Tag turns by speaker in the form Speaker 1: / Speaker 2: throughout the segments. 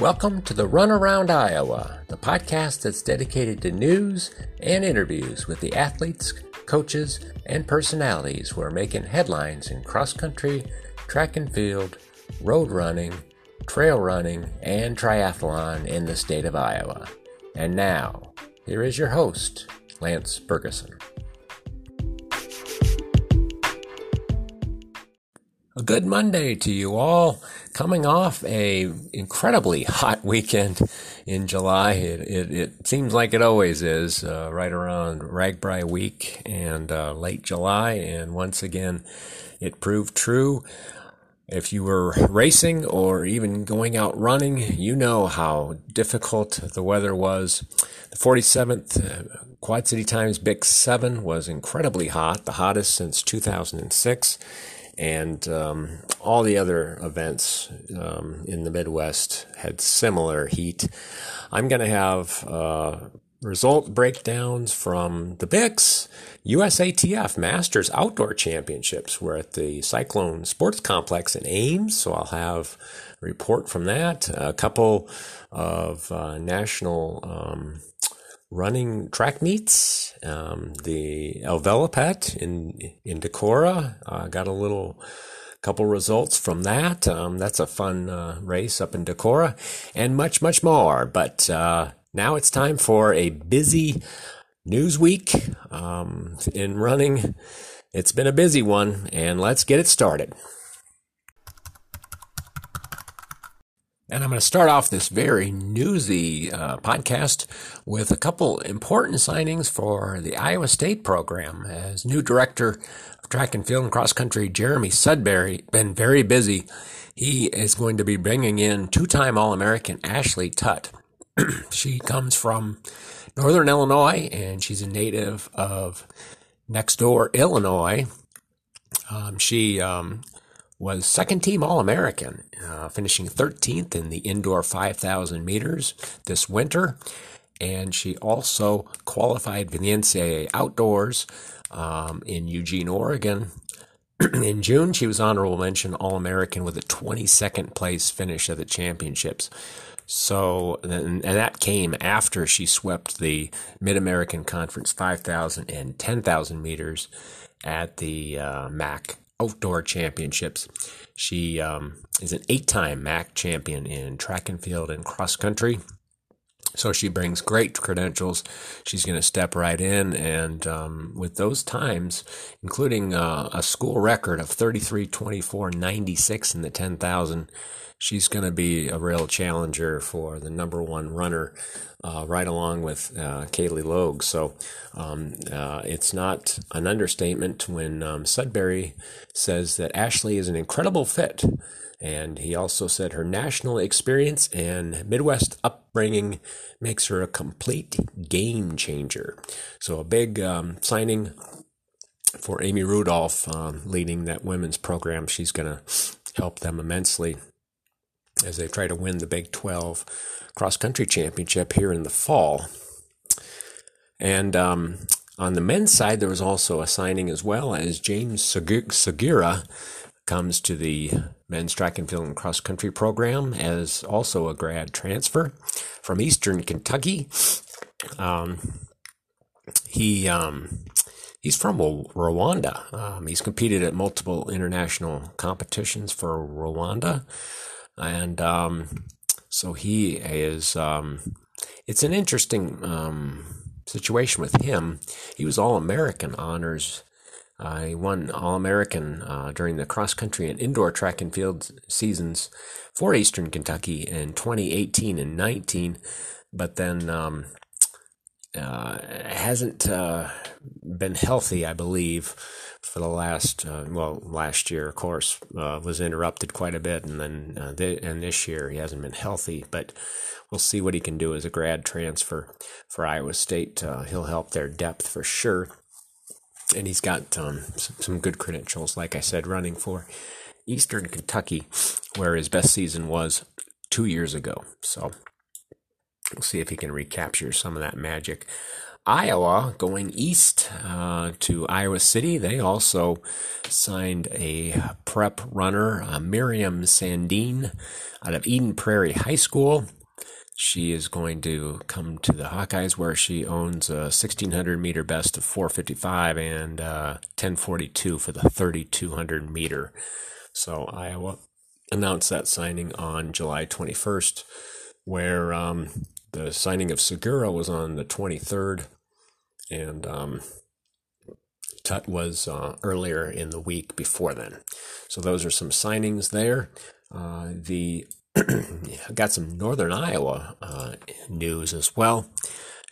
Speaker 1: Welcome to the Run Around Iowa, the podcast that's dedicated to news and interviews with the athletes, coaches, and personalities who are making headlines in cross country, track and field, road running, trail running, and triathlon in the state of Iowa. And now, here is your host, Lance Bergeson. A good Monday to you all. Coming off a incredibly hot weekend in July. It, it, it seems like it always is, uh, right around RAGBRAI week and uh, late July. And once again, it proved true. If you were racing or even going out running, you know how difficult the weather was. The 47th uh, Quad City Times Bix 7 was incredibly hot, the hottest since 2006 and um, all the other events um, in the Midwest had similar heat. I'm going to have uh, result breakdowns from the BIX USATF Masters Outdoor Championships. We're at the Cyclone Sports Complex in Ames, so I'll have a report from that. A couple of uh, national um, running track meets. Um, the Elvelopet in in Decorah uh, got a little couple results from that. Um, that's a fun uh, race up in Decorah, and much much more. But uh, now it's time for a busy news week um, in running. It's been a busy one, and let's get it started. And I'm going to start off this very newsy uh, podcast with a couple important signings for the Iowa State program. As new director of track and field and cross country, Jeremy Sudbury, been very busy. He is going to be bringing in two-time All-American Ashley Tutt. she comes from Northern Illinois, and she's a native of next door Illinois. Um, she um, was second team All American, uh, finishing 13th in the indoor 5,000 meters this winter. And she also qualified for the NCAA outdoors um, in Eugene, Oregon. in June, she was honorable mention All American with a 22nd place finish at the championships. So, and, that came after she swept the Mid American Conference 5,000 and 10,000 meters at the uh, MAC outdoor championships. She um, is an eight time MAC champion in track and field and cross country. So she brings great credentials. She's going to step right in. And um, with those times, including uh, a school record of 33 24 96 in the 10,000, she's going to be a real challenger for the number one runner, uh, right along with uh, Kaylee Logue. So um, uh, it's not an understatement when um, Sudbury says that Ashley is an incredible fit. And he also said her national experience and Midwest upbringing makes her a complete game changer. So a big um, signing for Amy Rudolph um, leading that women's program. She's going to help them immensely as they try to win the Big 12 cross country championship here in the fall. And um, on the men's side, there was also a signing as well as James Segura comes to the men's track and field and cross country program as also a grad transfer from Eastern Kentucky. Um, he um, he's from Rwanda. Um, he's competed at multiple international competitions for Rwanda and um, so he is. Um, it's an interesting um, situation with him. He was All American honors. Uh, he won All American uh, during the cross country and indoor track and field seasons for Eastern Kentucky in 2018 and 19, but then um, uh, hasn't uh, been healthy, I believe, for the last uh, well last year of course uh, was interrupted quite a bit and then uh, th- and this year he hasn't been healthy but we'll see what he can do as a grad transfer for Iowa State. Uh, he'll help their depth for sure. And he's got um, some good credentials like I said running for Eastern Kentucky where his best season was 2 years ago. So we'll see if he can recapture some of that magic Iowa going east uh, to Iowa City. They also signed a prep runner, uh, Miriam Sandine, out of Eden Prairie High School. She is going to come to the Hawkeyes where she owns a 1600 meter best of 455 and uh, 1042 for the 3200 meter. So Iowa announced that signing on July 21st, where um, the signing of Segura was on the 23rd, and um, Tutt was uh, earlier in the week before then. So those are some signings there. Uh, the got some Northern Iowa uh, news as well.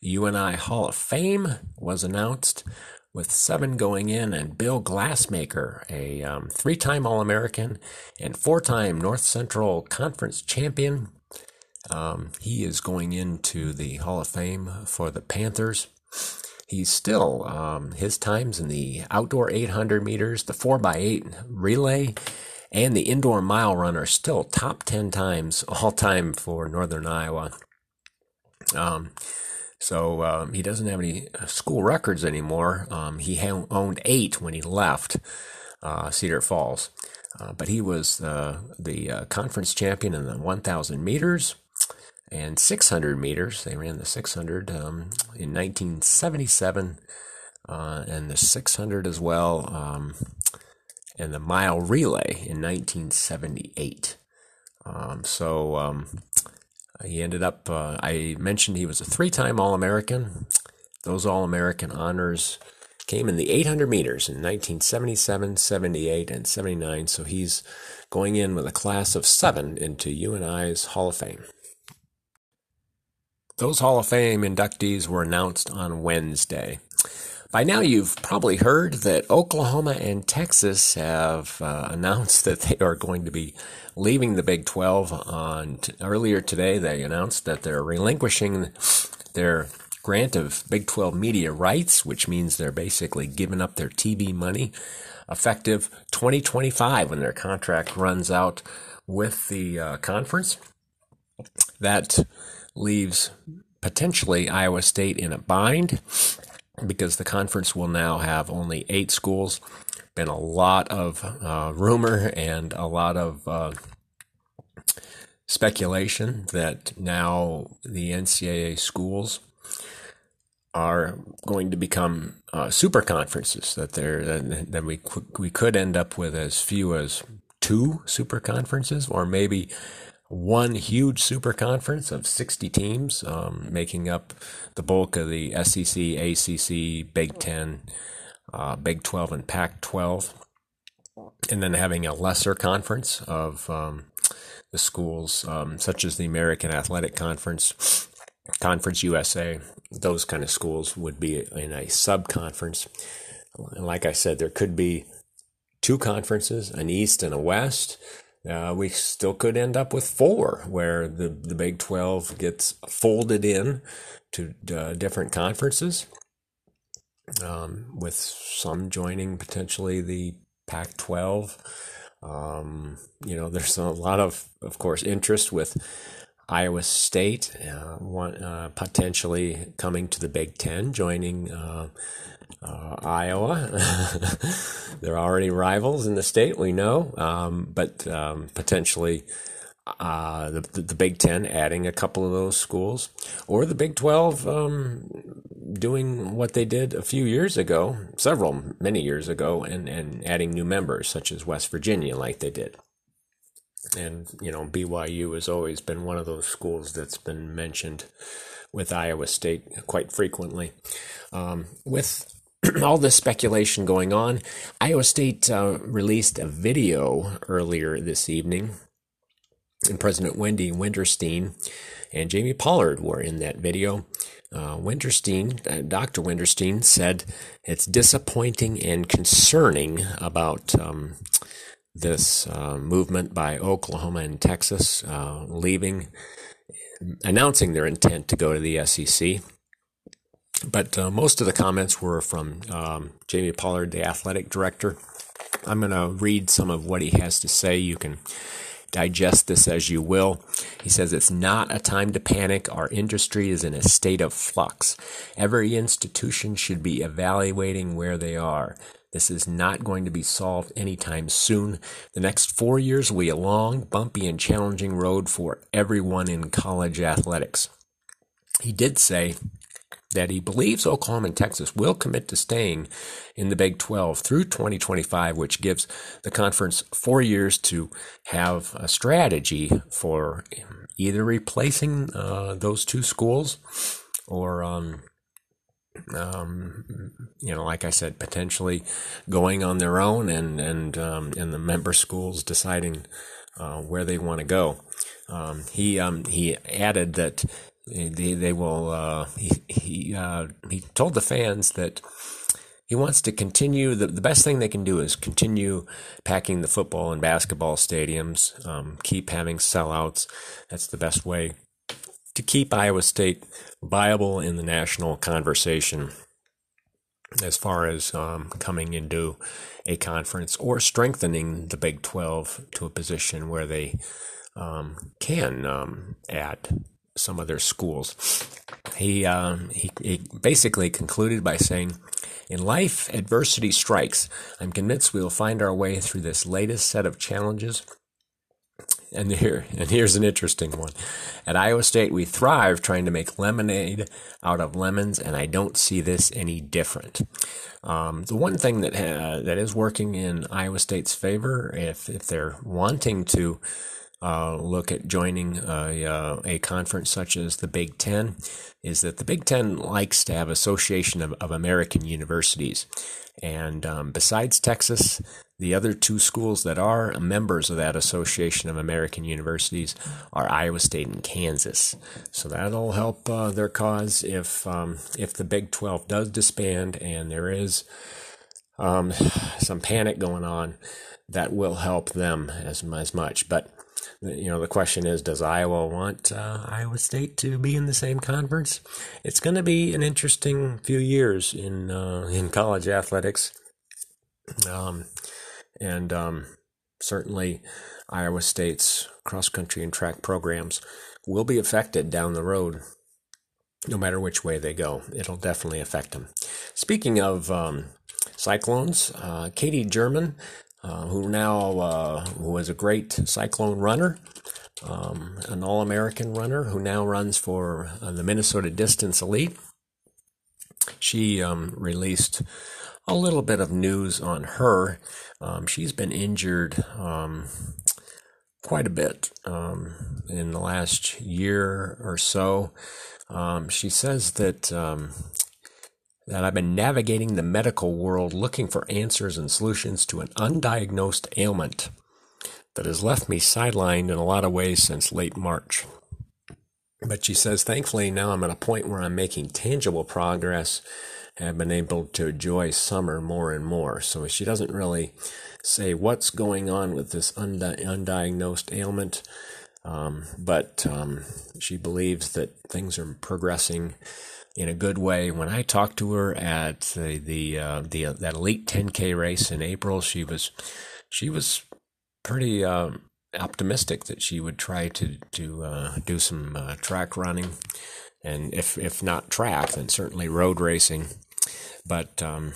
Speaker 1: UNI Hall of Fame was announced with seven going in, and Bill Glassmaker, a um, three time All American and four time North Central Conference champion. Um, he is going into the Hall of Fame for the Panthers. He's still, um, his times in the outdoor 800 meters, the 4x8 relay, and the indoor mile run are still top 10 times all time for Northern Iowa. Um, so um, he doesn't have any uh, school records anymore. Um, he ha- owned eight when he left uh, Cedar Falls, uh, but he was uh, the uh, conference champion in the 1,000 meters and 600 meters. They ran the 600 um, in 1977 uh, and the 600 as well, um, and the mile relay in 1978. Um, so um, he ended up, uh, I mentioned he was a three time All American. Those All American honors came in the 800 meters in 1977, 78, and 79. So he's going in with a class of seven into UNI's Hall of Fame. Those Hall of Fame inductees were announced on Wednesday. By now, you've probably heard that Oklahoma and Texas have uh, announced that they are going to be leaving the Big 12. On t- earlier today, they announced that they're relinquishing their grant of Big 12 media rights, which means they're basically giving up their TV money, effective 2025 when their contract runs out with the uh, conference. That leaves potentially Iowa State in a bind because the conference will now have only eight schools. Been a lot of uh, rumor and a lot of uh, speculation that now the NCAA schools are going to become uh, super conferences. That they're that we we could end up with as few as two super conferences, or maybe one huge super conference of 60 teams, um, making up the bulk of the SEC, ACC, Big Ten, uh, Big 12, and Pac 12. And then having a lesser conference of um, the schools, um, such as the American Athletic Conference, Conference USA, those kind of schools would be in a sub conference. And like I said, there could be two conferences, an East and a West uh, we still could end up with four, where the, the Big 12 gets folded in to uh, different conferences, um, with some joining potentially the Pac 12. Um, you know, there's a lot of, of course, interest with Iowa State, uh, one, uh, potentially coming to the Big Ten, joining uh, uh, Iowa. They're already rivals in the state, we know, um, but um, potentially uh, the, the, Big Ten adding a couple of those schools, or the Big Twelve um, doing what they did a few years ago, several many years ago, and and adding new members such as West Virginia, like they did. And you know, BYU has always been one of those schools that's been mentioned with Iowa State quite frequently. Um, with all this speculation going on, Iowa State uh, released a video earlier this evening, and President Wendy Wintersteen and Jamie Pollard were in that video. Uh, Wintersteen, uh, Dr. Wintersteen, said it's disappointing and concerning about um, this uh, movement by Oklahoma and Texas uh, leaving, announcing their intent to go to the SEC. But uh, most of the comments were from um, Jamie Pollard, the athletic director. I'm going to read some of what he has to say. You can digest this as you will. He says it's not a time to panic. Our industry is in a state of flux. Every institution should be evaluating where they are. This is not going to be solved anytime soon. The next four years will be a long, bumpy, and challenging road for everyone in college athletics. He did say that he believes Oklahoma and Texas will commit to staying in the Big 12 through 2025, which gives the conference four years to have a strategy for either replacing uh, those two schools or, um, um, you know, like I said, potentially going on their own and and um, and the member schools deciding uh, where they want to go. Um, he um, he added that they they will. Uh, he he uh, he told the fans that he wants to continue. The, the best thing they can do is continue packing the football and basketball stadiums. Um, keep having sellouts. That's the best way to keep Iowa State viable in the national conversation as far as um, coming into a conference or strengthening the Big 12 to a position where they um, can um, add some of their schools. He, um, he, he basically concluded by saying, in life, adversity strikes. I'm convinced we will find our way through this latest set of challenges and here, and here's an interesting one. At Iowa State, we thrive trying to make lemonade out of lemons, and I don't see this any different. Um, the one thing that uh, that is working in Iowa State's favor, if if they're wanting to uh, look at joining a, uh, a conference such as the Big Ten, is that the Big Ten likes to have association of, of American universities. And um, besides Texas, the other two schools that are members of that Association of American Universities are Iowa State and Kansas. So that'll help uh, their cause if um, if the Big 12 does disband and there is um, some panic going on. That will help them as as much. But you know, the question is, does Iowa want uh, Iowa State to be in the same conference? It's going to be an interesting few years in uh, in college athletics. Um, and um, certainly Iowa State's cross country and track programs will be affected down the road, no matter which way they go. It'll definitely affect them. Speaking of um, cyclones, uh, Katy Jermann, uh, who now uh, was a great cyclone runner. Um, an All American runner who now runs for uh, the Minnesota Distance Elite. She um, released a little bit of news on her. Um, she's been injured um, quite a bit um, in the last year or so. Um, she says that that I've been navigating the medical world looking for answers and solutions to an undiagnosed ailment that has left me sidelined in a lot of ways since late March. But she says, thankfully, now I'm at a point where I'm making tangible progress and have been able to enjoy summer more and more. So she doesn't really say what's going on with this undi- undiagnosed ailment, um, but um, she believes that things are progressing in a good way. When I talked to her at the the, uh, the uh, that elite 10k race in April, she was she was pretty um, optimistic that she would try to to uh, do some uh, track running, and if if not track, then certainly road racing but um,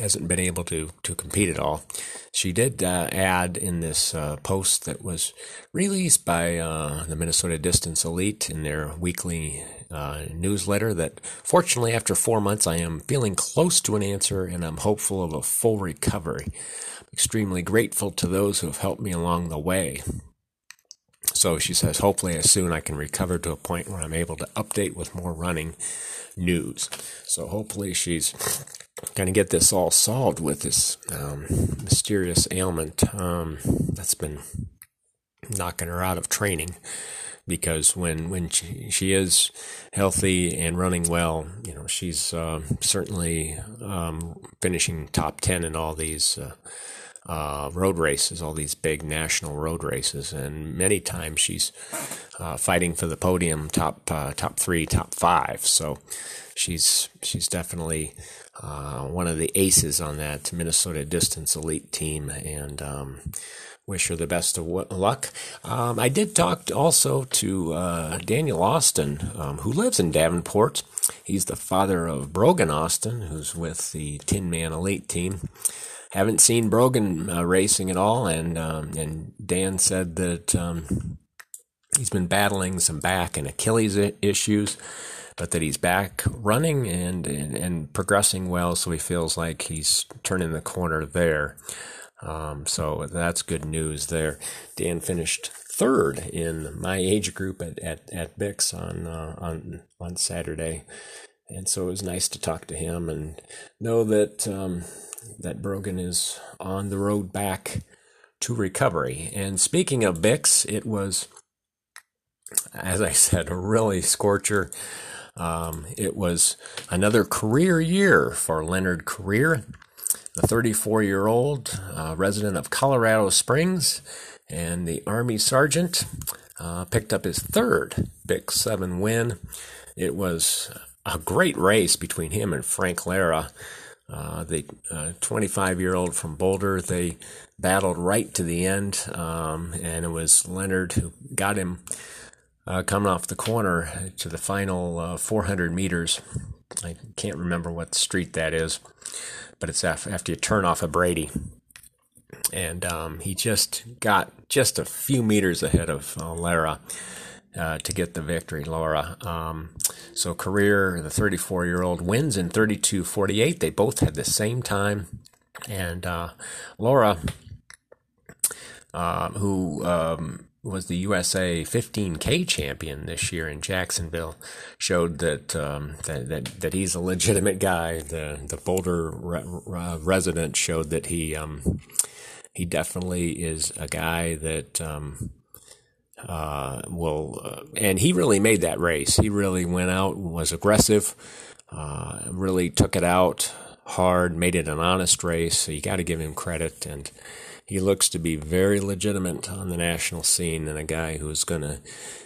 Speaker 1: hasn't been able to to compete at all. She did uh, add in this uh, post that was released by uh, the Minnesota Distance Elite in their weekly uh, newsletter that fortunately after four months I am feeling close to an answer and I'm hopeful of a full recovery. I'm extremely grateful to those who have helped me along the way. So she says, hopefully, as soon I can recover to a point where I'm able to update with more running news. So hopefully she's going to get this all solved with this um, mysterious ailment um, that's been knocking her out of training. Because when when she, she is healthy and running well, you know she's uh, certainly um, finishing top ten in all these uh, uh, road races, all these big national road races, and many times she's uh, fighting for the podium, top uh, top three, top five. So she's she's definitely uh, one of the aces on that Minnesota Distance Elite team, and um, wish her the best of luck. Um, I did talk also to uh, Daniel Austin, um, who lives in Davenport. He's the father of Brogan Austin, who's with the Tinman Elite team. Haven't seen Brogan uh, racing at all, and um, and Dan said that um, he's been battling some back and Achilles issues but that he's back running and, and, and progressing well. So he feels like he's turning the corner there. Um, so that's good news there. Dan finished third in my age group at at, at Bix on uh, on on Saturday, and so it was nice to talk to him and know that um, that Brogan is on the road back to recovery. And speaking of Bix, it was, as I said, a really scorcher. Um, it was another career year for Leonard Korir, the 34 year old uh, resident of Colorado Springs and the Army Sergeant. Uh, picked up his third Bix 7 win. It was a great race between him and Frank Lara. Uh, the 25 uh, year old from Boulder, they battled right to the end, um, and it was Leonard who got him uh, coming off the corner to the final uh, 400 meters. I can't remember what street that is, but it's after you turn off of Brady. And um, he just got just a few meters ahead of uh, Lara uh, to get the victory, Lara. Um, so, Korir, the 34 year old wins in 32 48. They both had the same time. And uh, Lara, uh, who um, was the USA 15K champion this year in Jacksonville, showed that um, that, that, that he's a legitimate guy. The the Boulder re- uh, resident showed that he um, he definitely is a guy that um, uh, will, uh, and he really made that race. He really went out, was aggressive, uh, really took it out hard, made it an honest race. So you got to give him credit and he looks to be very legitimate on the national scene and a guy who's going to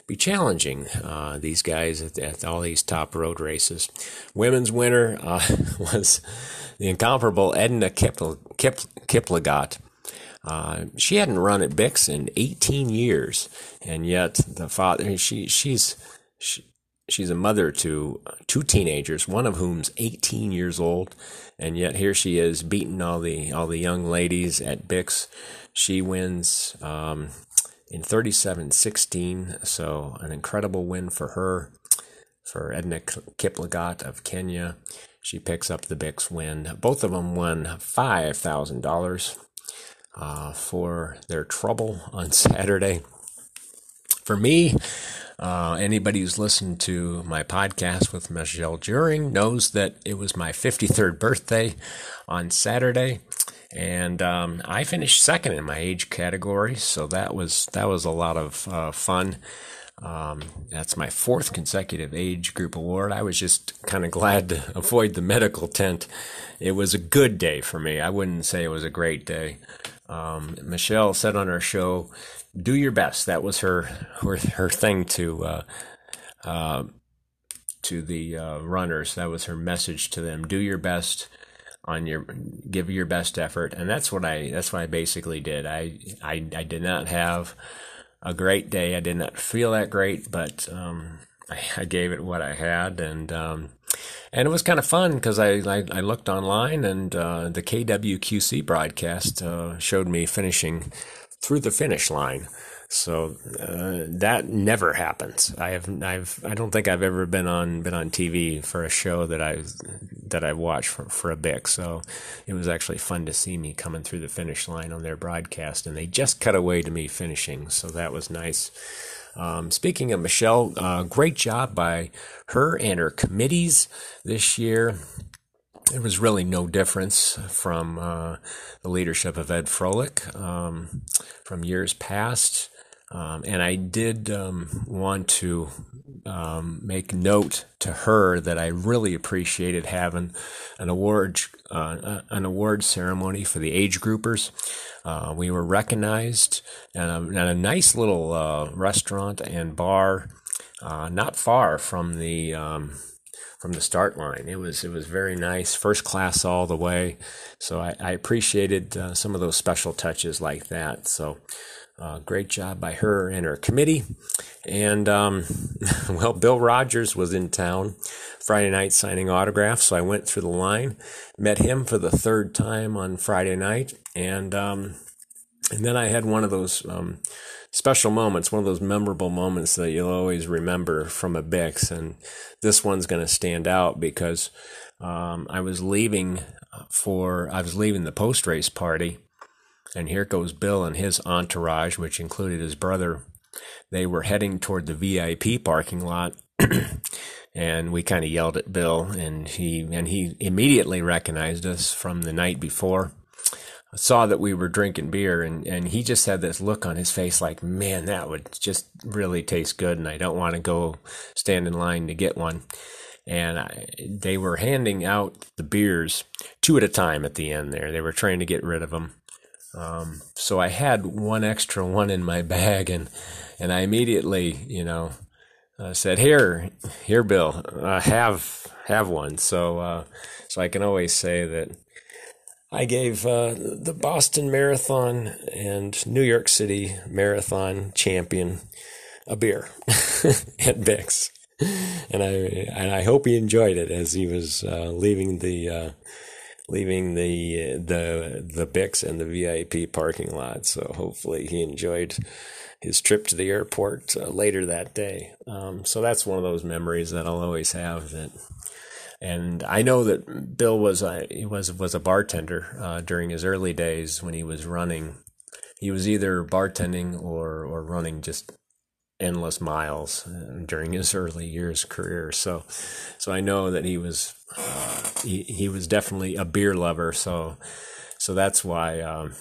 Speaker 1: be challenging uh, these guys at, at, all these top road races. Women's winner uh, was the incomparable Edna Kipl- Kipl- Kiplagat. Uh, she hadn't run at Bix in 18 years, and yet the father she she's she, she's a mother to two teenagers, one of whom's 18 years old, and yet here she is beating all the all the young ladies at Bix. She wins um, in 37-16, so an incredible win for her. For Edna Kiplagat of Kenya, she picks up the Bix win. Both of them won five thousand uh, dollars for their trouble on Saturday. For me, uh, anybody who's listened to my podcast with Michelle Juehring knows that it was my 53rd birthday on Saturday, and um, I finished second in my age category. So that was that was a lot of uh, fun. Um, that's my fourth consecutive age group award. I was just kind of glad to avoid the medical tent. It was a good day for me. I wouldn't say it was a great day. Um, Michelle said on her show, "Do your best." That was her her, her thing to uh, uh, to the uh, runners. That was her message to them: "Do your best." on your give your best effort and that's what i that's what i basically did i i, I did not have a great day i did not feel that great but um, I, I, gave it what i had and um, and it was kind of fun because I, I, I looked online and uh, the KWQC broadcast uh, showed me finishing through the finish line. So uh, that never happens. I have I've I don't think I've ever been on been on TV for a show that I that I watched for, for a bit. So it was actually fun to see me coming through the finish line on their broadcast, and they just cut away to me finishing. So that was nice. Um, speaking of Michelle, uh, great job by her and her committees this year. There was really no difference from uh, the leadership of Ed Froehlich um, from years past. Um, and I did um, want to um, make note to her that I really appreciated having an award uh, an award ceremony for the age groupers. Uh, we were recognized at a, at a nice little uh, restaurant and bar uh, not far from the um, from the start line. It was it was very nice, first class all the way. So I, I appreciated uh, some of those special touches like that. So uh, great job by her and her committee. And um, well, Bill Rodgers was in town Friday night signing autographs, so I went through the line, met him for the third time on Friday night, and um, and then I had one of those um, special moments, one of those memorable moments that you'll always remember from a Bix. And this one's going to stand out because um, I was leaving for, I was leaving the post race party. And here goes Bill and his entourage, which included his brother. They were heading toward the VIP parking lot. and we kind of yelled at Bill and he and he immediately recognized us from the night before saw that we were drinking beer and, and he just had this look on his face like, man, that would just really taste good. And I don't want to go stand in line to get one. And I, they were handing out the beers two at a time at the end there. They were trying to get rid of them. Um, so I had one extra one in my bag and, and I immediately, you know, uh, said, here, here, Bill, uh, have, have one. So, uh, so I can always say that, I gave uh, the Boston Marathon and New York City Marathon champion a beer at Bix, and I and I hope he enjoyed it as he was uh, leaving the uh, leaving the the the Bix and the VIP parking lot. So hopefully he enjoyed his trip to the airport uh, later that day. Um, so that's one of those memories that I'll always have that and I know that Bill was a he was was a bartender uh, during his early days when he was running. He was either bartending or or running just endless miles uh, during his early years career. So so I know that he was uh, he he was definitely a beer lover. So so that's why. Um,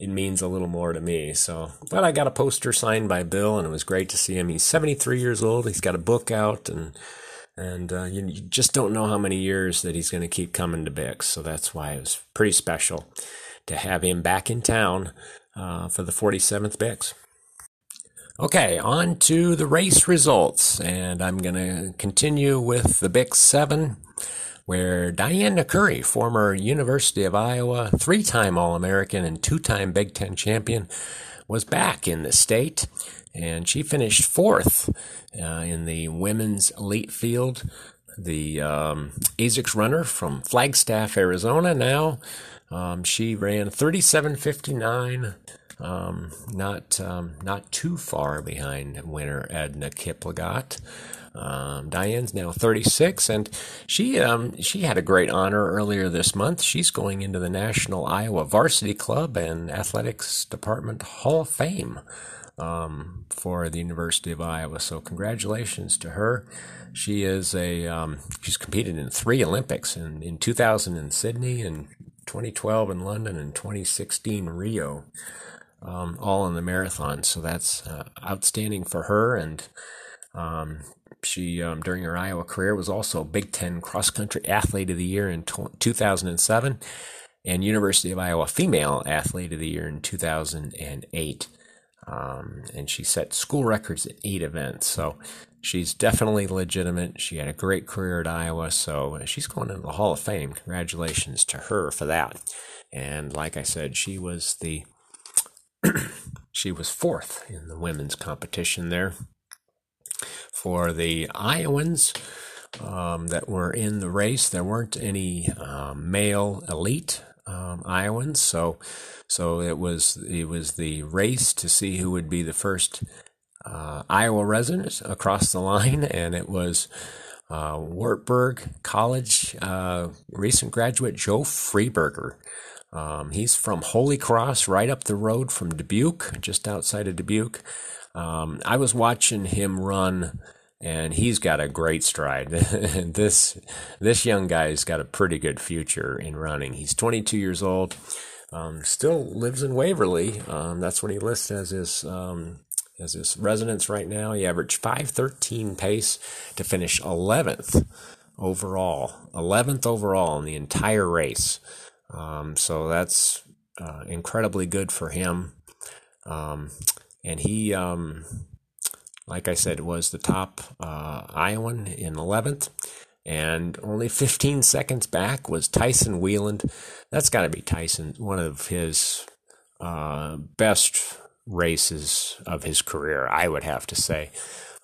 Speaker 1: it means a little more to me. So, but I got a poster signed by Bill, and it was great to see him. He's 73 years old. He's got a book out, and and uh, you, you, just don't know how many years that he's going to keep coming to Bix. So that's why it was pretty special to have him back in town uh, for the 47th Bix. Okay, on to the race results, and I'm going to continue with the Bix 7, where Diane Nukuri, former University of Iowa three time All American and two time Big Ten champion, was back in the state and she finished fourth uh, in the women's elite field. The um, ASICS runner from Flagstaff, Arizona. Now um, she ran 37:59, um, not um, not too far behind winner Edna Kiplagat. Um, Diane's now 36, and she um, she had a great honor earlier this month. She's going into the National Iowa Varsity Club and Athletics Department Hall of Fame um, for the University of Iowa. So congratulations to her. She is a um, she's competed in three Olympics in, in 2000 in Sydney and 2012 in London and 2016 Rio, um, all in the marathon. So that's uh, outstanding for her. And um, she um, during her Iowa career was also Big Ten Cross Country Athlete of the Year in 2007 and University of Iowa Female Athlete of the Year in 2008. Um, and she set school records at eight events. So she's definitely legitimate. She had a great career at Iowa. So she's going into the Hall of Fame. Congratulations to her for that. And like I said, she was the she was fourth in the women's competition there. For the Iowans um, that were in the race, there weren't any um, male elite um, Iowans. So, so it was it was the race to see who would be the first uh, Iowa resident across the line, and it was uh, Wartburg College uh, recent graduate Joe Freeberger. Um, he's from Holy Cross, right up the road from Dubuque, just outside of Dubuque. Um, I was watching him run and he's got a great stride. this this young guy's got a pretty good future in running. He's 22 years old, um, still lives in Waverly. Um, that's what he lists as his um, as his residence right now. He averaged 5:13 pace to finish 11th overall, 11th overall in the entire race. Um, so that's uh, incredibly good for him. Um, and he um, like I said, was the top uh, Iowan in 11th. And only 15 seconds back was Tyson Wieland. That's got to be Tyson, one of his uh, best races of his career, I would have to say.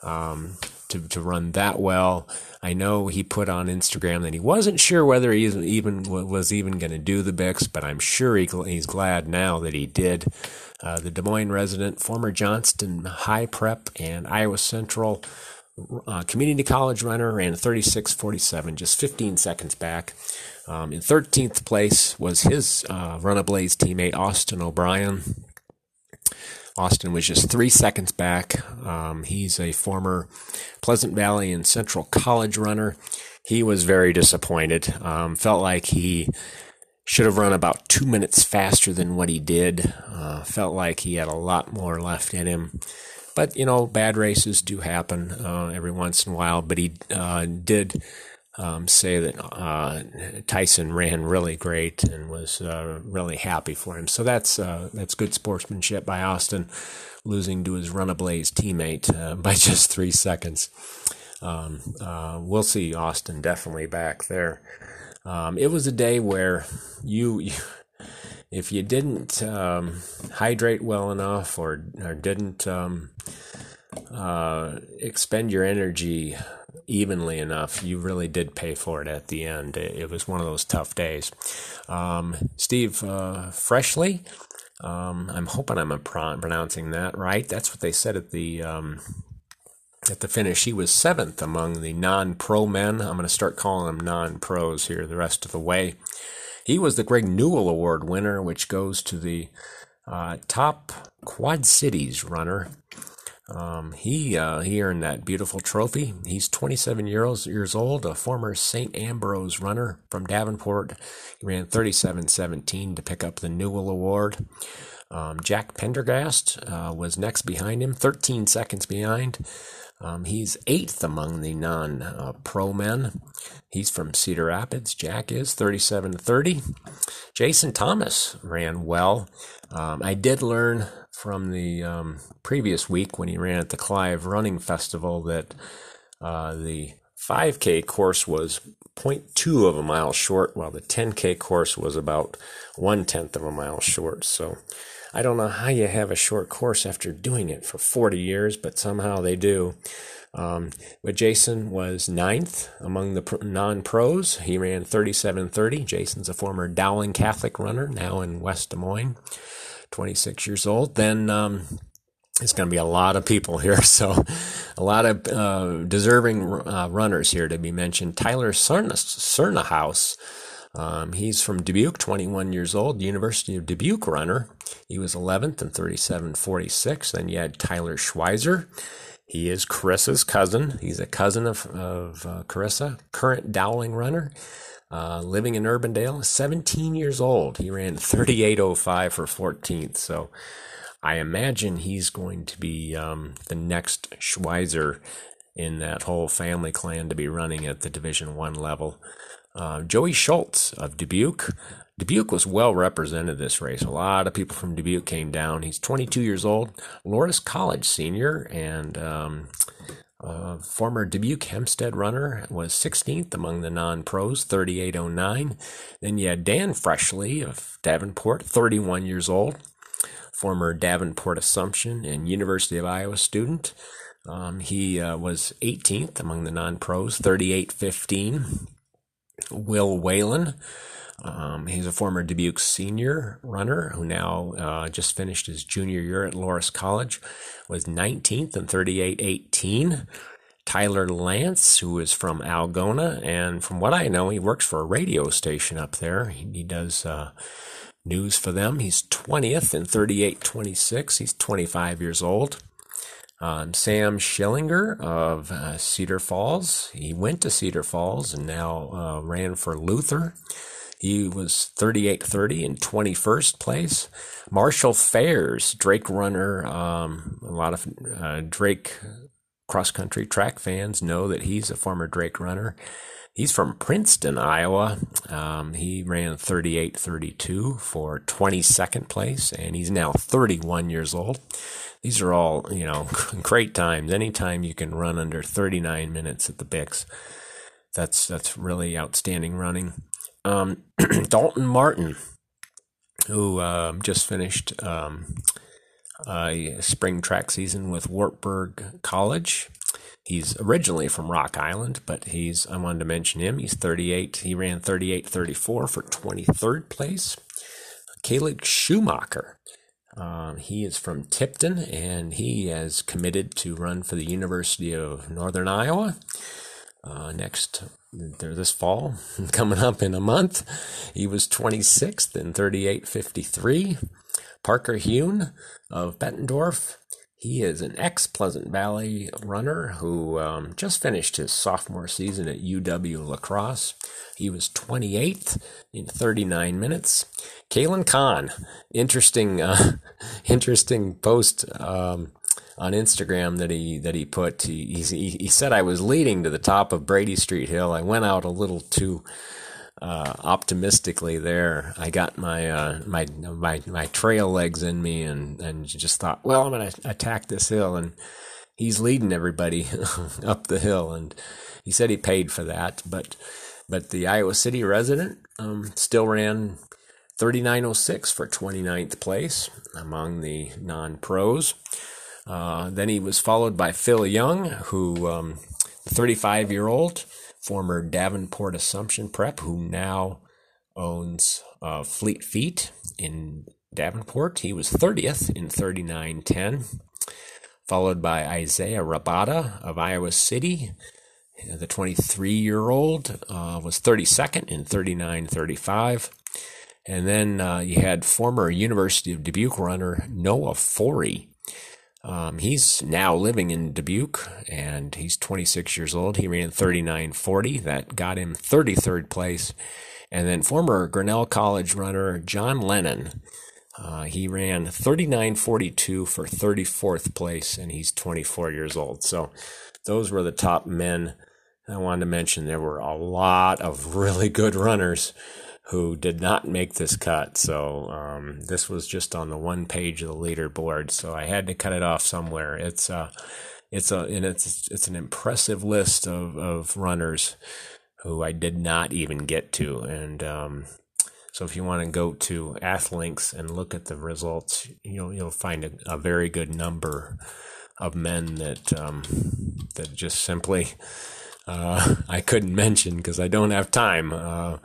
Speaker 1: Um, to, to run that well. I know he put on Instagram that he wasn't sure whether he even was even going to do the Bix, but I'm sure he, he's glad now that he did. Uh, the Des Moines resident, former Johnston High Prep and Iowa Central uh, community college runner, ran 36.47, just 15 seconds back. Um, in 13th place was his uh, Run Ablaze teammate, Austin O'Brien. Austin was just three seconds back. Um, he's a former Pleasant Valley and Central College runner. He was very disappointed. Um, felt like he should have run about two minutes faster than what he did. Uh, felt like he had a lot more left in him. But, you know, bad races do happen uh, every once in a while. But he uh, did um, say that uh, Tyson ran really great and was uh, really happy for him. So that's uh, that's good sportsmanship by Austin, losing to his run ablaze teammate by just three seconds. Um, uh, we'll see Austin definitely back there. Um, it was a day where you, you if you didn't um, hydrate well enough or or didn't um, uh, expend your energy evenly enough, you really did pay for it at the end. It, it was one of those tough days. Um, Steve uh, Freshly, um, I'm hoping I'm pronouncing that right. That's what they said at the um, at the finish. He was seventh among the non-pro men. I'm going to start calling them non-pros here the rest of the way. He was the Greg Newell Award winner, which goes to the uh, top Quad Cities runner. Um, he uh, he earned that beautiful trophy. He's 27 years years old, a former St. Ambrose runner from Davenport. He ran 37.17 to pick up the Newell Award. Um, Jack Pendergast uh, was next behind him, 13 seconds behind. Um, he's eighth among the non uh, pro men. He's from Cedar Rapids. Jack is 37 to 30. Jason Thomas ran well. Um, I did learn from the um, previous week when he ran at the Clive Running Festival that uh, the 5K course was 0.2 of a mile short, while the 10K course was about one tenth of a mile short. So I don't know how you have a short course after doing it for 40 years, but somehow they do. Um, but Jason was ninth among the non pros. He ran 37.30. Jason's a former Dowling Catholic runner, now in West Des Moines. 26 years old, then um, it's going to be a lot of people here. So, a lot of uh, deserving uh, runners here to be mentioned. Tyler Cernahouse. Um, he's from Dubuque, 21 years old, University of Dubuque runner. He was 11th and 37.46. Then you had Tyler Schweizer. He is Karissa's cousin. He's a cousin of, of uh, Karissa, current Dowling runner. Uh, living in Urbandale, 17 years old. He ran 38.05 for 14th. So I imagine he's going to be um, the next Schweizer in that whole family clan to be running at the Division One level. Uh, Joey Schultz of Dubuque. Dubuque was well represented this race. A lot of people from Dubuque came down. He's 22 years old, Loras College senior, and um, former Dubuque Hempstead runner was 16th among the non pros, 38.09. Then you had Dan Freshley of Davenport, 31 years old, former Davenport Assumption and University of Iowa student. Um, he uh, was 18th among the non pros, 38.15. Will Whalen um, he's a former Dubuque senior runner who now uh, just finished his junior year at Loras College, was 19th and 38.18. Tyler Lance, who is from Algona, and from what I know, he works for a radio station up there. He, he does uh, news for them. He's 20th and 38.26. He's 25 years old. Um, Sam Schillinger of uh, Cedar Falls. He went to Cedar Falls and now uh, ran for Luther. He was 38 30 in 21st place. Marshall Fairs, Drake runner. Um, a lot of uh, Drake cross country track fans know that he's a former Drake runner. He's from Princeton, Iowa. Um, he ran 38 32 for 22nd place, and he's now 31 years old. These are all, you know, great times. Anytime you can run under 39 minutes at the Bix, that's that's really outstanding running. Um, Dalton Martin, who um, just finished um, a spring track season with Wartburg College. He's originally from Rock Island, but he's I wanted to mention him. He's 38. He ran 38-34 for 23rd place. Caleb Schumacher. Um, he is from Tipton, and he has committed to run for the University of Northern Iowa uh, next this fall, coming up in a month. He was 26th in 38.53. Parker Hune of Bettendorf. He is an ex Pleasant Valley runner who um, just finished his sophomore season at UW La Crosse. He was 28th in 39 minutes. Kalen Kahn, interesting, uh, interesting post um, on Instagram that he that he put. He, he he said I was leading to the top of Brady Street Hill. I went out a little too uh, optimistically there. I got my uh, my my my trail legs in me, and and just thought, well, I'm gonna attack this hill, and he's leading everybody up the hill, and he said he paid for that, but but the Iowa City resident um, still ran 3906 for 29th place among the non pros. Uh, then he was followed by Phil Young, who um, 35 year old former Davenport Assumption Prep, who now owns uh, Fleet Feet in Davenport. He was 30th in 39.10, followed by Isaiah Rabata of Iowa City. The 23 year old uh, was 32nd in 39.35. And then uh, you had former University of Dubuque runner Noah Forey um, he's now living in Dubuque and he's 26 years old. He ran 39.40. That got him 33rd place. And then former Grinnell College runner John Lennon. Uh, he ran 39.42 for 34th place and he's 24 years old. So those were the top men. I wanted to mention there were a lot of really good runners who did not make this cut. So um, this was just on the one page of the leaderboard. So I had to cut it off somewhere. It's uh, it's a and it's it's an impressive list of of runners who I did not even get to. And um, so if you want to go to Athlinks and look at the results, you'll you'll find a, a very good number of men that um, that just simply uh, I couldn't mention because I don't have time. Uh,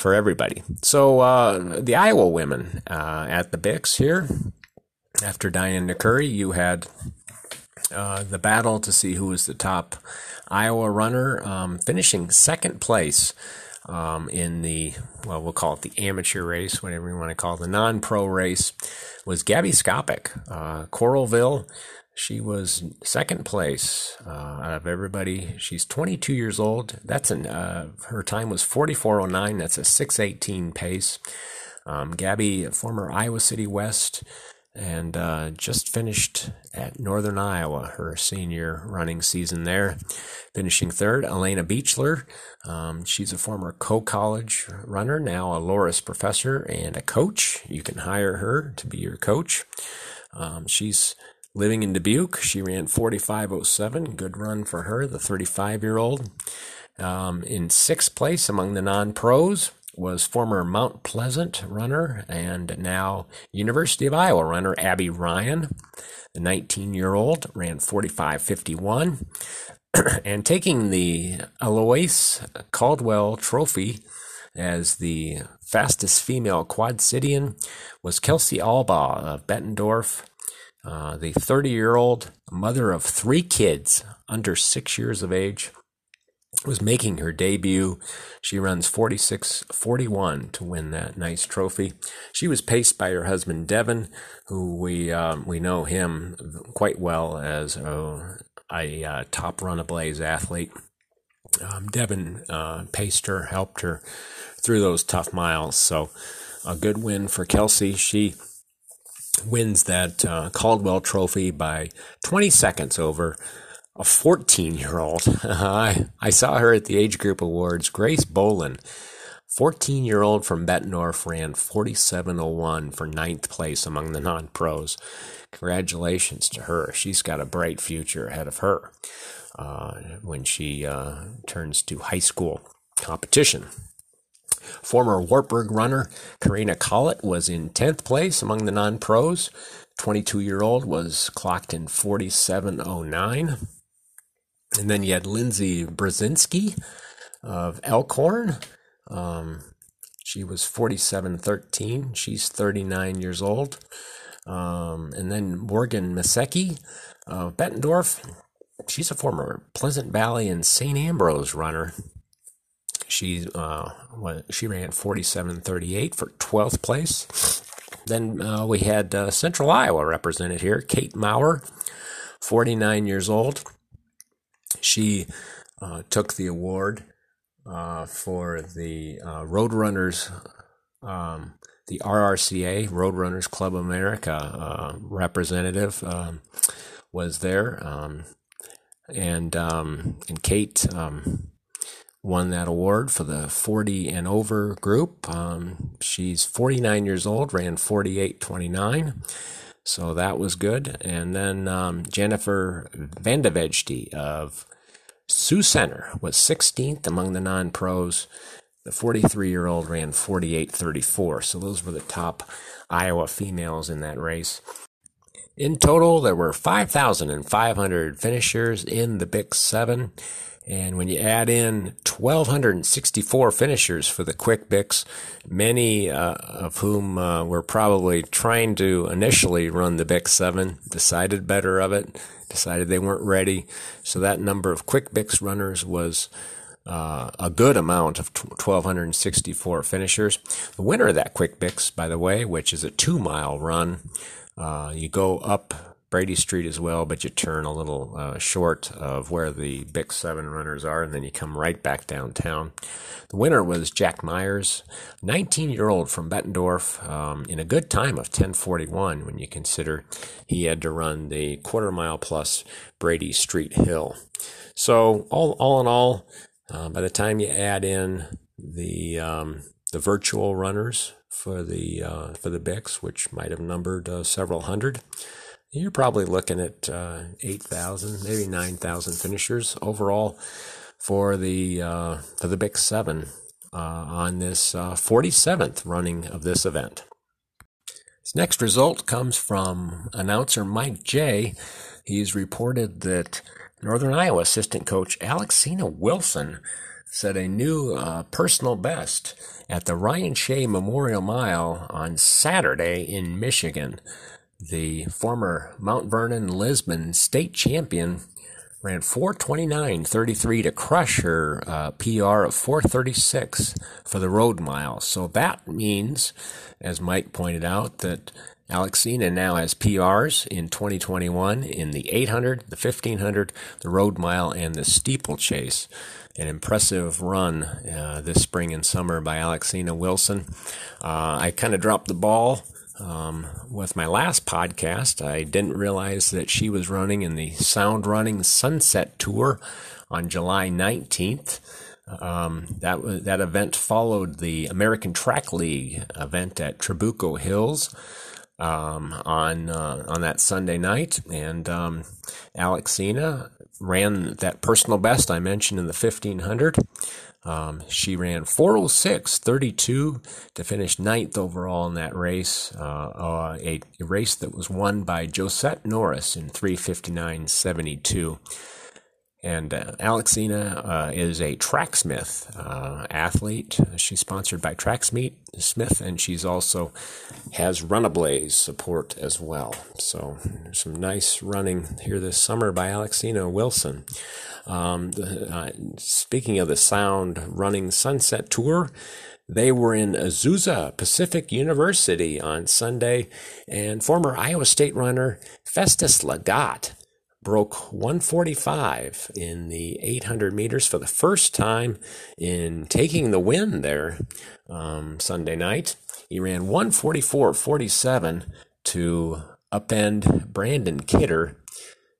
Speaker 1: for everybody. So uh, the Iowa women uh, at the Bix here, after Diane Curry, you had uh, the battle to see who was the top Iowa runner, um, finishing second place um, in the well, we'll call it the amateur race, whatever you want to call it, the non-pro race, was Gabby Skopik, uh, Coralville. She was second place uh, out of everybody. She's 22 years old. That's an uh, her time was 44:09. That's a 6:18 pace. Um, Gabby, former Iowa City West, and uh, just finished at Northern Iowa her senior running season there, finishing third. Elena Beechler, um, she's a former Coe College runner, now a Loras professor and a coach. You can hire her to be your coach. Um, she's Living in Dubuque, she ran 45.07. Good run for her, the 35 year old. Um, in sixth place among the non pros was former Mount Pleasant runner and now University of Iowa runner Abby Ryan. The 19 year old ran 45.51. and taking the Alois Caldwell Trophy as the fastest female quad Quadcidian was Kelsey Alba of Bettendorf. Uh, the 30 year old mother of three kids under six years of age was making her debut. She runs 46 41 to win that nice trophy. She was paced by her husband Devin, who we um, we know him quite well as a, a uh, top run ablaze athlete. Um, Devin uh, paced her, helped her through those tough miles. So a good win for Kelsey. She wins that uh, Caldwell Trophy by 20 seconds over a 14 year old. I, I saw her at the age group awards. Grace Bolin, 14 year old from Bettendorf ran 47.01 for ninth place among the non pros. Congratulations to her. She's got a bright future ahead of her uh, when she uh, turns to high school competition. Former Wartburg runner Karina Collett was in 10th place among the non pros. 22 year old was clocked in 47.09. And then you had Lindsay Brzezinski of Elkhorn. Um, she was 47.13. She's 39 years old. Um, and then Morgan Masecki of Bettendorf. She's a former Pleasant Valley and St. Ambrose runner. She uh, she ran 47.38 for 12th place. Then uh, we had uh, Central Iowa represented here. Kate Maurer, 49 years old. She uh, took the award uh, for the uh, Roadrunners, um, the RRCA, Roadrunners Club America representative um, was there. Um, and, um, and Kate um, won that award for the 40 and over group. Um, she's 49 years old, ran 48.29. So that was good. And then um, Jennifer Vandevegte of Sioux Center was 16th among the non pros. The 43 year old ran 48.34. So those were the top Iowa females in that race. In total, there were 5,500 finishers in the Bix 7. And when you add in 1,264 finishers for the Quick Bix, many uh, of whom uh, were probably trying to initially run the Bix 7, decided better of it, decided they weren't ready. So that number of Quick Bix runners was uh, a good amount of 1,264 finishers. The winner of that Quick Bix, by the way, which is a two mile run, uh, you go up Brady Street as well, but you turn a little uh, short of where the Bix 7 runners are, and then you come right back downtown. The winner was Jack Myers, 19 year old from Bettendorf, um, in a good time of 1041 when you consider he had to run the quarter mile plus Brady Street Hill. So, all, all in all, uh, by the time you add in the, um, the virtual runners for the, uh, for the Bix, which might have numbered uh, several hundred, you're probably looking at uh, 8,000, maybe 9,000 finishers overall for the uh, for the Bix 7 uh, on this 47th uh, running of this event. This next result comes from announcer Mike J. He's reported that Northern Iowa assistant coach Alexina Wilson set a new uh, personal best at the Ryan Shay Memorial Mile on Saturday in Michigan. The former Mount Vernon Lisbon state champion ran 429.33 to crush her uh, PR of 436 for the road mile. So that means, as Mike pointed out, that Alexina now has PRs in 2021 in the 800, the 1500, the road mile, and the steeplechase. An impressive run uh, this spring and summer by Alexina Wilson. Uh, I kind of dropped the ball um, with my last podcast, I didn't realize that she was running in the Sound Running Sunset Tour on July 19th. Um, that that event followed the American Track League event at Trabuco Hills um, on uh, on that Sunday night, and um, Alexina ran that personal best I mentioned in the 1500. Um, she ran 406.32 to finish ninth overall in that race, uh, uh, a, a, race that was won by Josette Norris in 359.72. And uh, Alexina uh, is a Tracksmith uh, athlete. She's sponsored by Tracksmith, and she's also has Runablaze support as well. So some nice running here this summer by Alexina Wilson. Um, uh, speaking of the Sound Running Sunset Tour, they were in Azusa Pacific University on Sunday, and former Iowa State runner Festus Lagat broke 145 in the 800 meters for the first time in taking the win there um, Sunday night. He ran 144.47 to upend Brandon Kidder.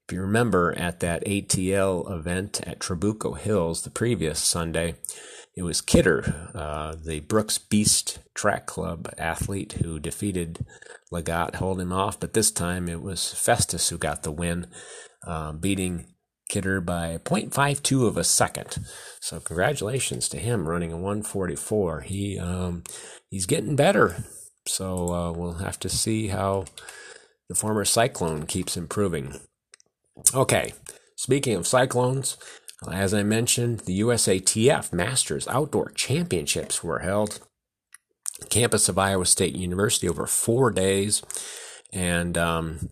Speaker 1: If you remember at that ATL event at Trabuco Hills the previous Sunday, it was Kidder, uh, the Brooks Beast Track Club athlete, who defeated Lagat, holding him off. But this time it was Festus who got the win, uh, beating Kidder by 0.52 of a second. So congratulations to him running a 144. He um, he's getting better. So uh, we'll have to see how the former Cyclone keeps improving. Okay, speaking of cyclones, as I mentioned, the USATF Masters Outdoor Championships were held campus of Iowa State University over four days, and um,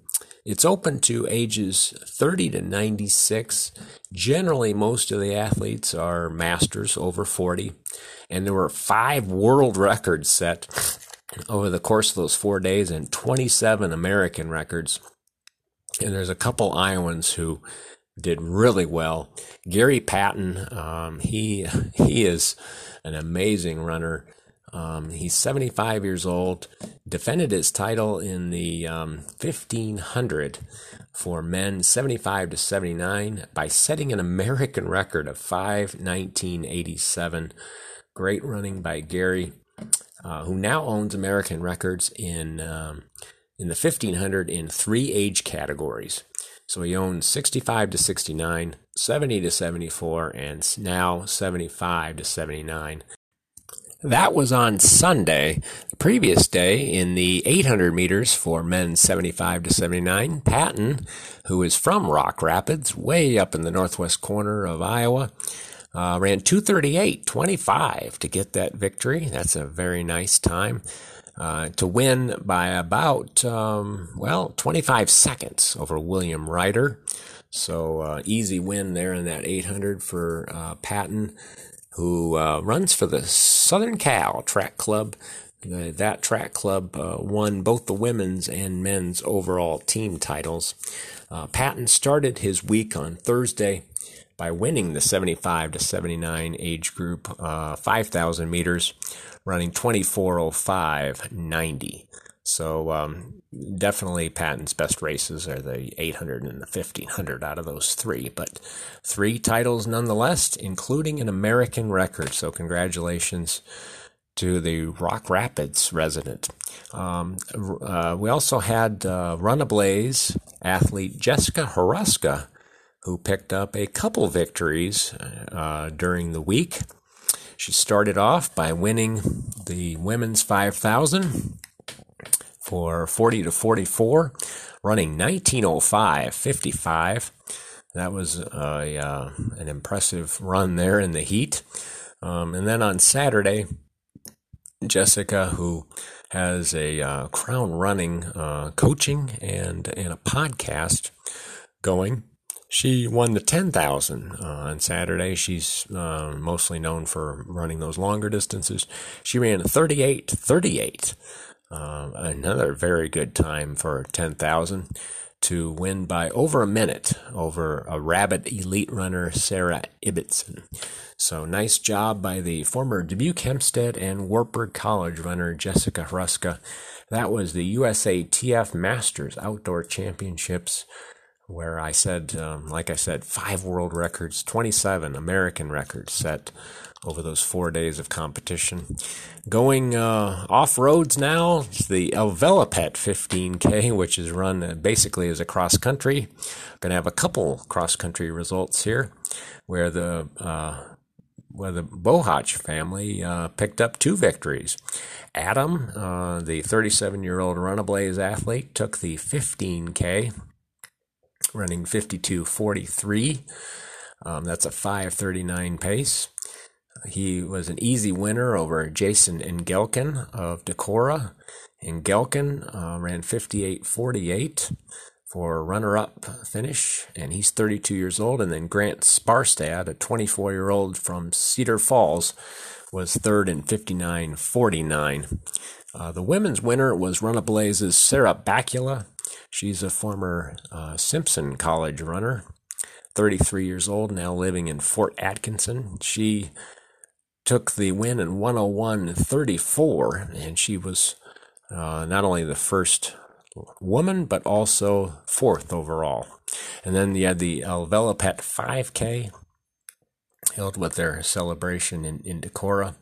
Speaker 1: it's open to ages 30 to 96. Generally, most of the athletes are masters over 40, and there were five world records set over the course of those four days and 27 American records. And there's a couple Iowans who did really well. Gary Patton, um, he he is an amazing runner. Um, he's 75 years old. Defended his title in the um, 1500 for men 75 to 79 by setting an American record of 5:19.87. Great running by Gary, uh, who now owns American records in um, in the 1500 in three age categories. So he owns 65 to 69, 70 to 74, and now 75 to 79. That was on Sunday. The previous day, in the 800 meters for men 75 to 79, Patton, who is from Rock Rapids, way up in the northwest corner of Iowa, uh, ran 238.25 to get that victory. That's a very nice time. Uh, to win by about, um, well, 25 seconds over William Ryder. So, uh, easy win there in that 800 for uh, Patton, who uh, runs for the Southern Cal Track Club. that track club uh, won both the women's and men's overall team titles. Patton started his week on Thursday by winning the 75 to 79 age group, 5,000 meters running 2405.90. So um, definitely Patton's best races are the 800 and the 1500 out of those three, but three titles nonetheless, including an American record. So congratulations to the Rock Rapids resident. Um, uh, we also had uh, Run Ablaze athlete Jessica Hruska, who picked up a couple victories uh, during the week. She started off by winning the women's 5,000 for 40 to 44, running 1905.55. That was a, uh, an impressive run there in the heat. Um, and then on Saturday, Jessica, who has a uh, crown running uh, coaching and, and a podcast going, she won the 10,000 uh, on Saturday. She's uh, mostly known for running those longer distances. She ran 38 38. Uh, another very good time for 10,000 to win by over a minute over a Rabbit elite runner, Sarah Ibbotson. So nice job by the former Dubuque Hempstead and Wartburg College runner, Jessica Hruska. That was the USATF Masters Outdoor Championships where I said, um, like I said, five world records, 27 American records set over those four days of competition. Going uh, off roads now, the Elvelopet 15K, which is run uh, basically as a cross country. Going to have a couple cross country results here, where the uh, where the Bohach family uh, picked up two victories. Adam, uh, the 37 year old Runablaze athlete, took the 15K running 52.43. Um, that's a 5.39 pace. He was an easy winner over Jason Engelken of Decorah. Engelken uh, ran 58.48 for runner-up finish, and he's 32 years old. And then Grant Sparstad, a 24-year-old from Cedar Falls, was third in 59.49. Uh, the women's winner was Run Ablaze's Sarah Bakula She's a former uh, Simpson College runner, 33 years old, now living in Fort Atkinson. She took the win in 101.34, and she was uh, not only the first woman, but also fourth overall. And then you had the Elvelopet 5K. held with their celebration in, in Decorah,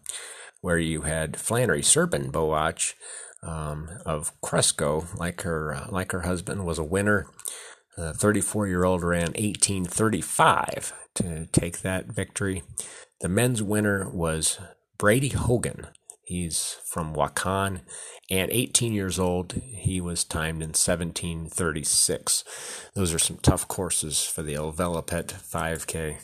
Speaker 1: where you had Flannery Serban-Bohach um, of Cresco, like her uh, like her husband, was a winner. The 34 year old ran 1835 to take that victory. The men's winner was Brady Hogan. He's from Waukon and 18 years old. He was timed in 1736. Those are some tough courses for the Elvelopet 5K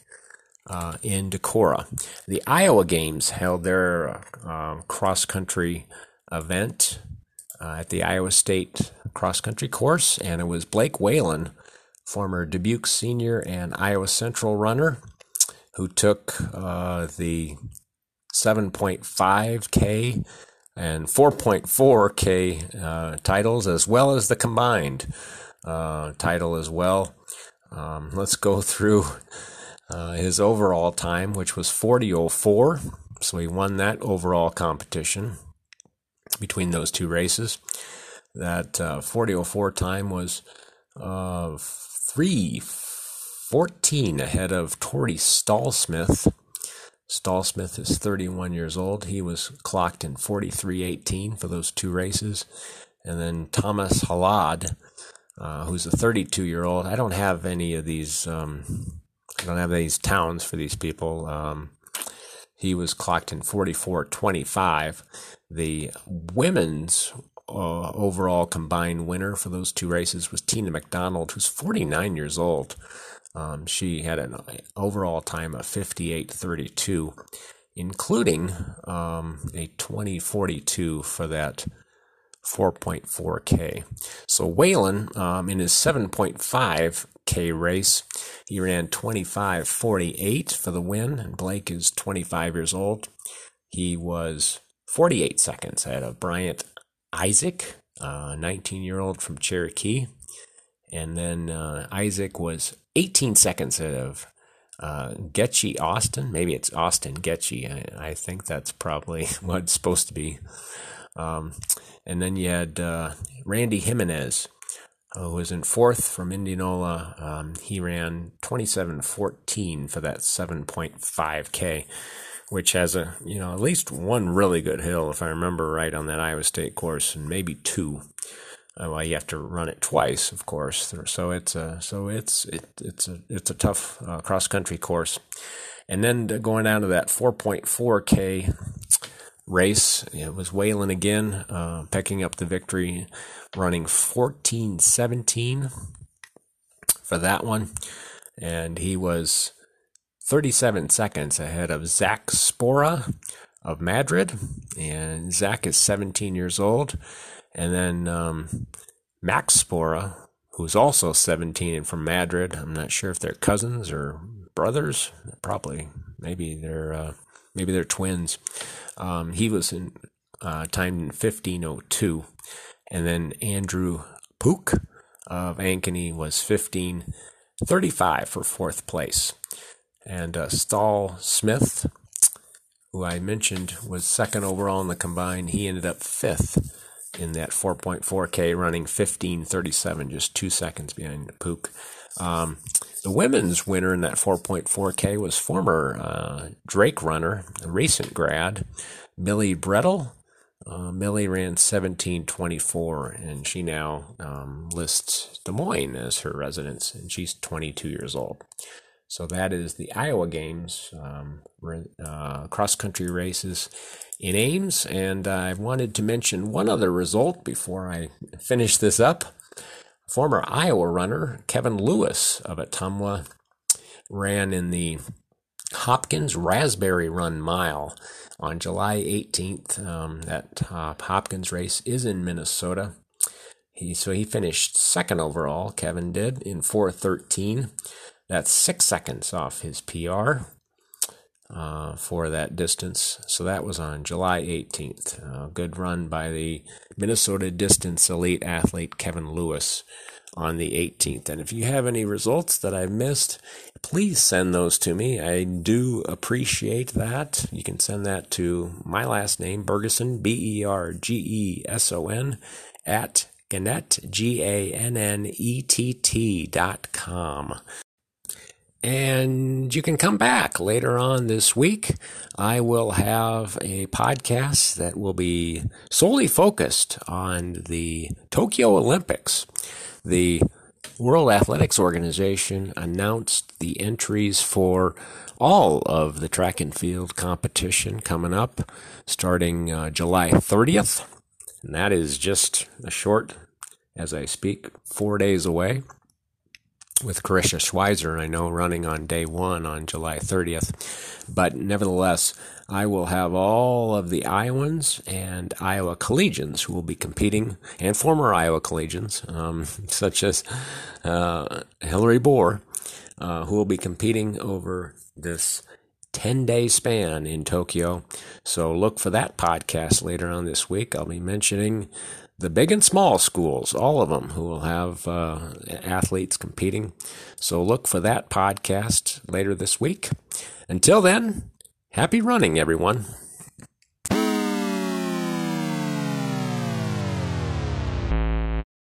Speaker 1: uh, in Decorah. The Iowa Games held their uh, cross country event uh, at the Iowa State cross country course, and it was Blake Whalen, former Dubuque senior and Iowa Central runner, who took uh, the 7.5K and 4.4K uh, titles, as well as the combined uh, title as well. Um, let's go through uh, his overall time, which was 40.04. So he won that overall competition between those two races. That uh, 40.04 time was uh, 3.14 ahead of Tori Stallsmith. Stallsmith is 31 years old. He was clocked in 43.18 for those two races. And then Thomas Halad, uh, who's a 32 year old. I don't have any of these. Um, I don't have these towns for these people. Um, he was clocked in 44.25. The women's uh, overall combined winner for those two races was Tina McDonald, who's 49 years old. Um, she had an overall time of 58.32, including um, a 2042 for that 4.4K. So Whalen, um, in his 7.5K race, he ran 25.48 for the win, and Blake is 25 years old. He was 48 seconds ahead of Bryant Isaac, a 19 year old from Cherokee. And then uh, Isaac was 18 seconds of uh, Getchy Austin. Maybe it's Austin Getchy. I, I, think that's probably what it's supposed to be. Um, and then you had uh, Randy Jimenez, who was in fourth from Indianola. Um, he ran 27.14 for that 7.5K which has a you know at least one really good hill if I remember right on that Iowa State course, and maybe two. Uh, well, you have to run it twice, of course. So it's a so it's it, it's a it's a tough uh, cross country course, and then going down to that 4.4k race, it was Whalen again, uh, picking up the victory, running 14:17 for that one, and he was 37 seconds ahead of Zach Spora of Madrid. And Zach is 17 years old. And then um, Max Spora, who's also 17 and from Madrid. I'm not sure if they're cousins or brothers. Probably. Maybe they're uh, maybe they're twins. Um, he was in uh, timed in 1502. And then Andrew Pook of Ankeny was 1535 for fourth place. And uh, Stahl Smith, who I mentioned was second overall in the combine, he ended up fifth in that 4.4K, running 15:37, just two seconds behind Pook. Um, the women's winner in that 4.4K was former uh, Drake runner, a recent grad, Millie Brettel. Uh, Millie ran 1724, and she now um, lists Des Moines as her residence, and she's 22 years old. So that is the Iowa Games um, uh, cross country races in Ames. And I wanted to mention one other result before I finish this up. Former Iowa runner Kevin Lewis of Ottumwa ran in the Hopkins Raspberry Run Mile on July 18th. Um, that uh, Hopkins race is in Minnesota. He so he finished second overall. Kevin did in 413. That's six seconds off his PR uh, for that distance. So that was on July 18th. Uh, good run by the Minnesota Distance Elite athlete Kevin Lewis on the 18th. And if you have any results that I've missed, please send those to me. I do appreciate that. You can send that to my last name, Bergeson, B E R G E S O N, at Gannett, G A N N E T T dot com. And you can come back later on this week. I will have a podcast that will be solely focused on the Tokyo Olympics. The World Athletics Organization announced the entries for all of the track and field competition coming up starting uh, July 30th. And that is just a short, as I speak, four days away with Karissa Schweizer, I know, running on day one on July 30th. But nevertheless, I will have all of the Iowans and Iowa collegians who will be competing, and former Iowa collegians, um, such as uh, Hillary Bor, uh, who will be competing over this 10 day span in Tokyo. So look for that podcast later on this week. I'll be mentioning the big and small schools, all of them, who will have uh, athletes competing. So look for that podcast later this week. Until then, happy running, everyone.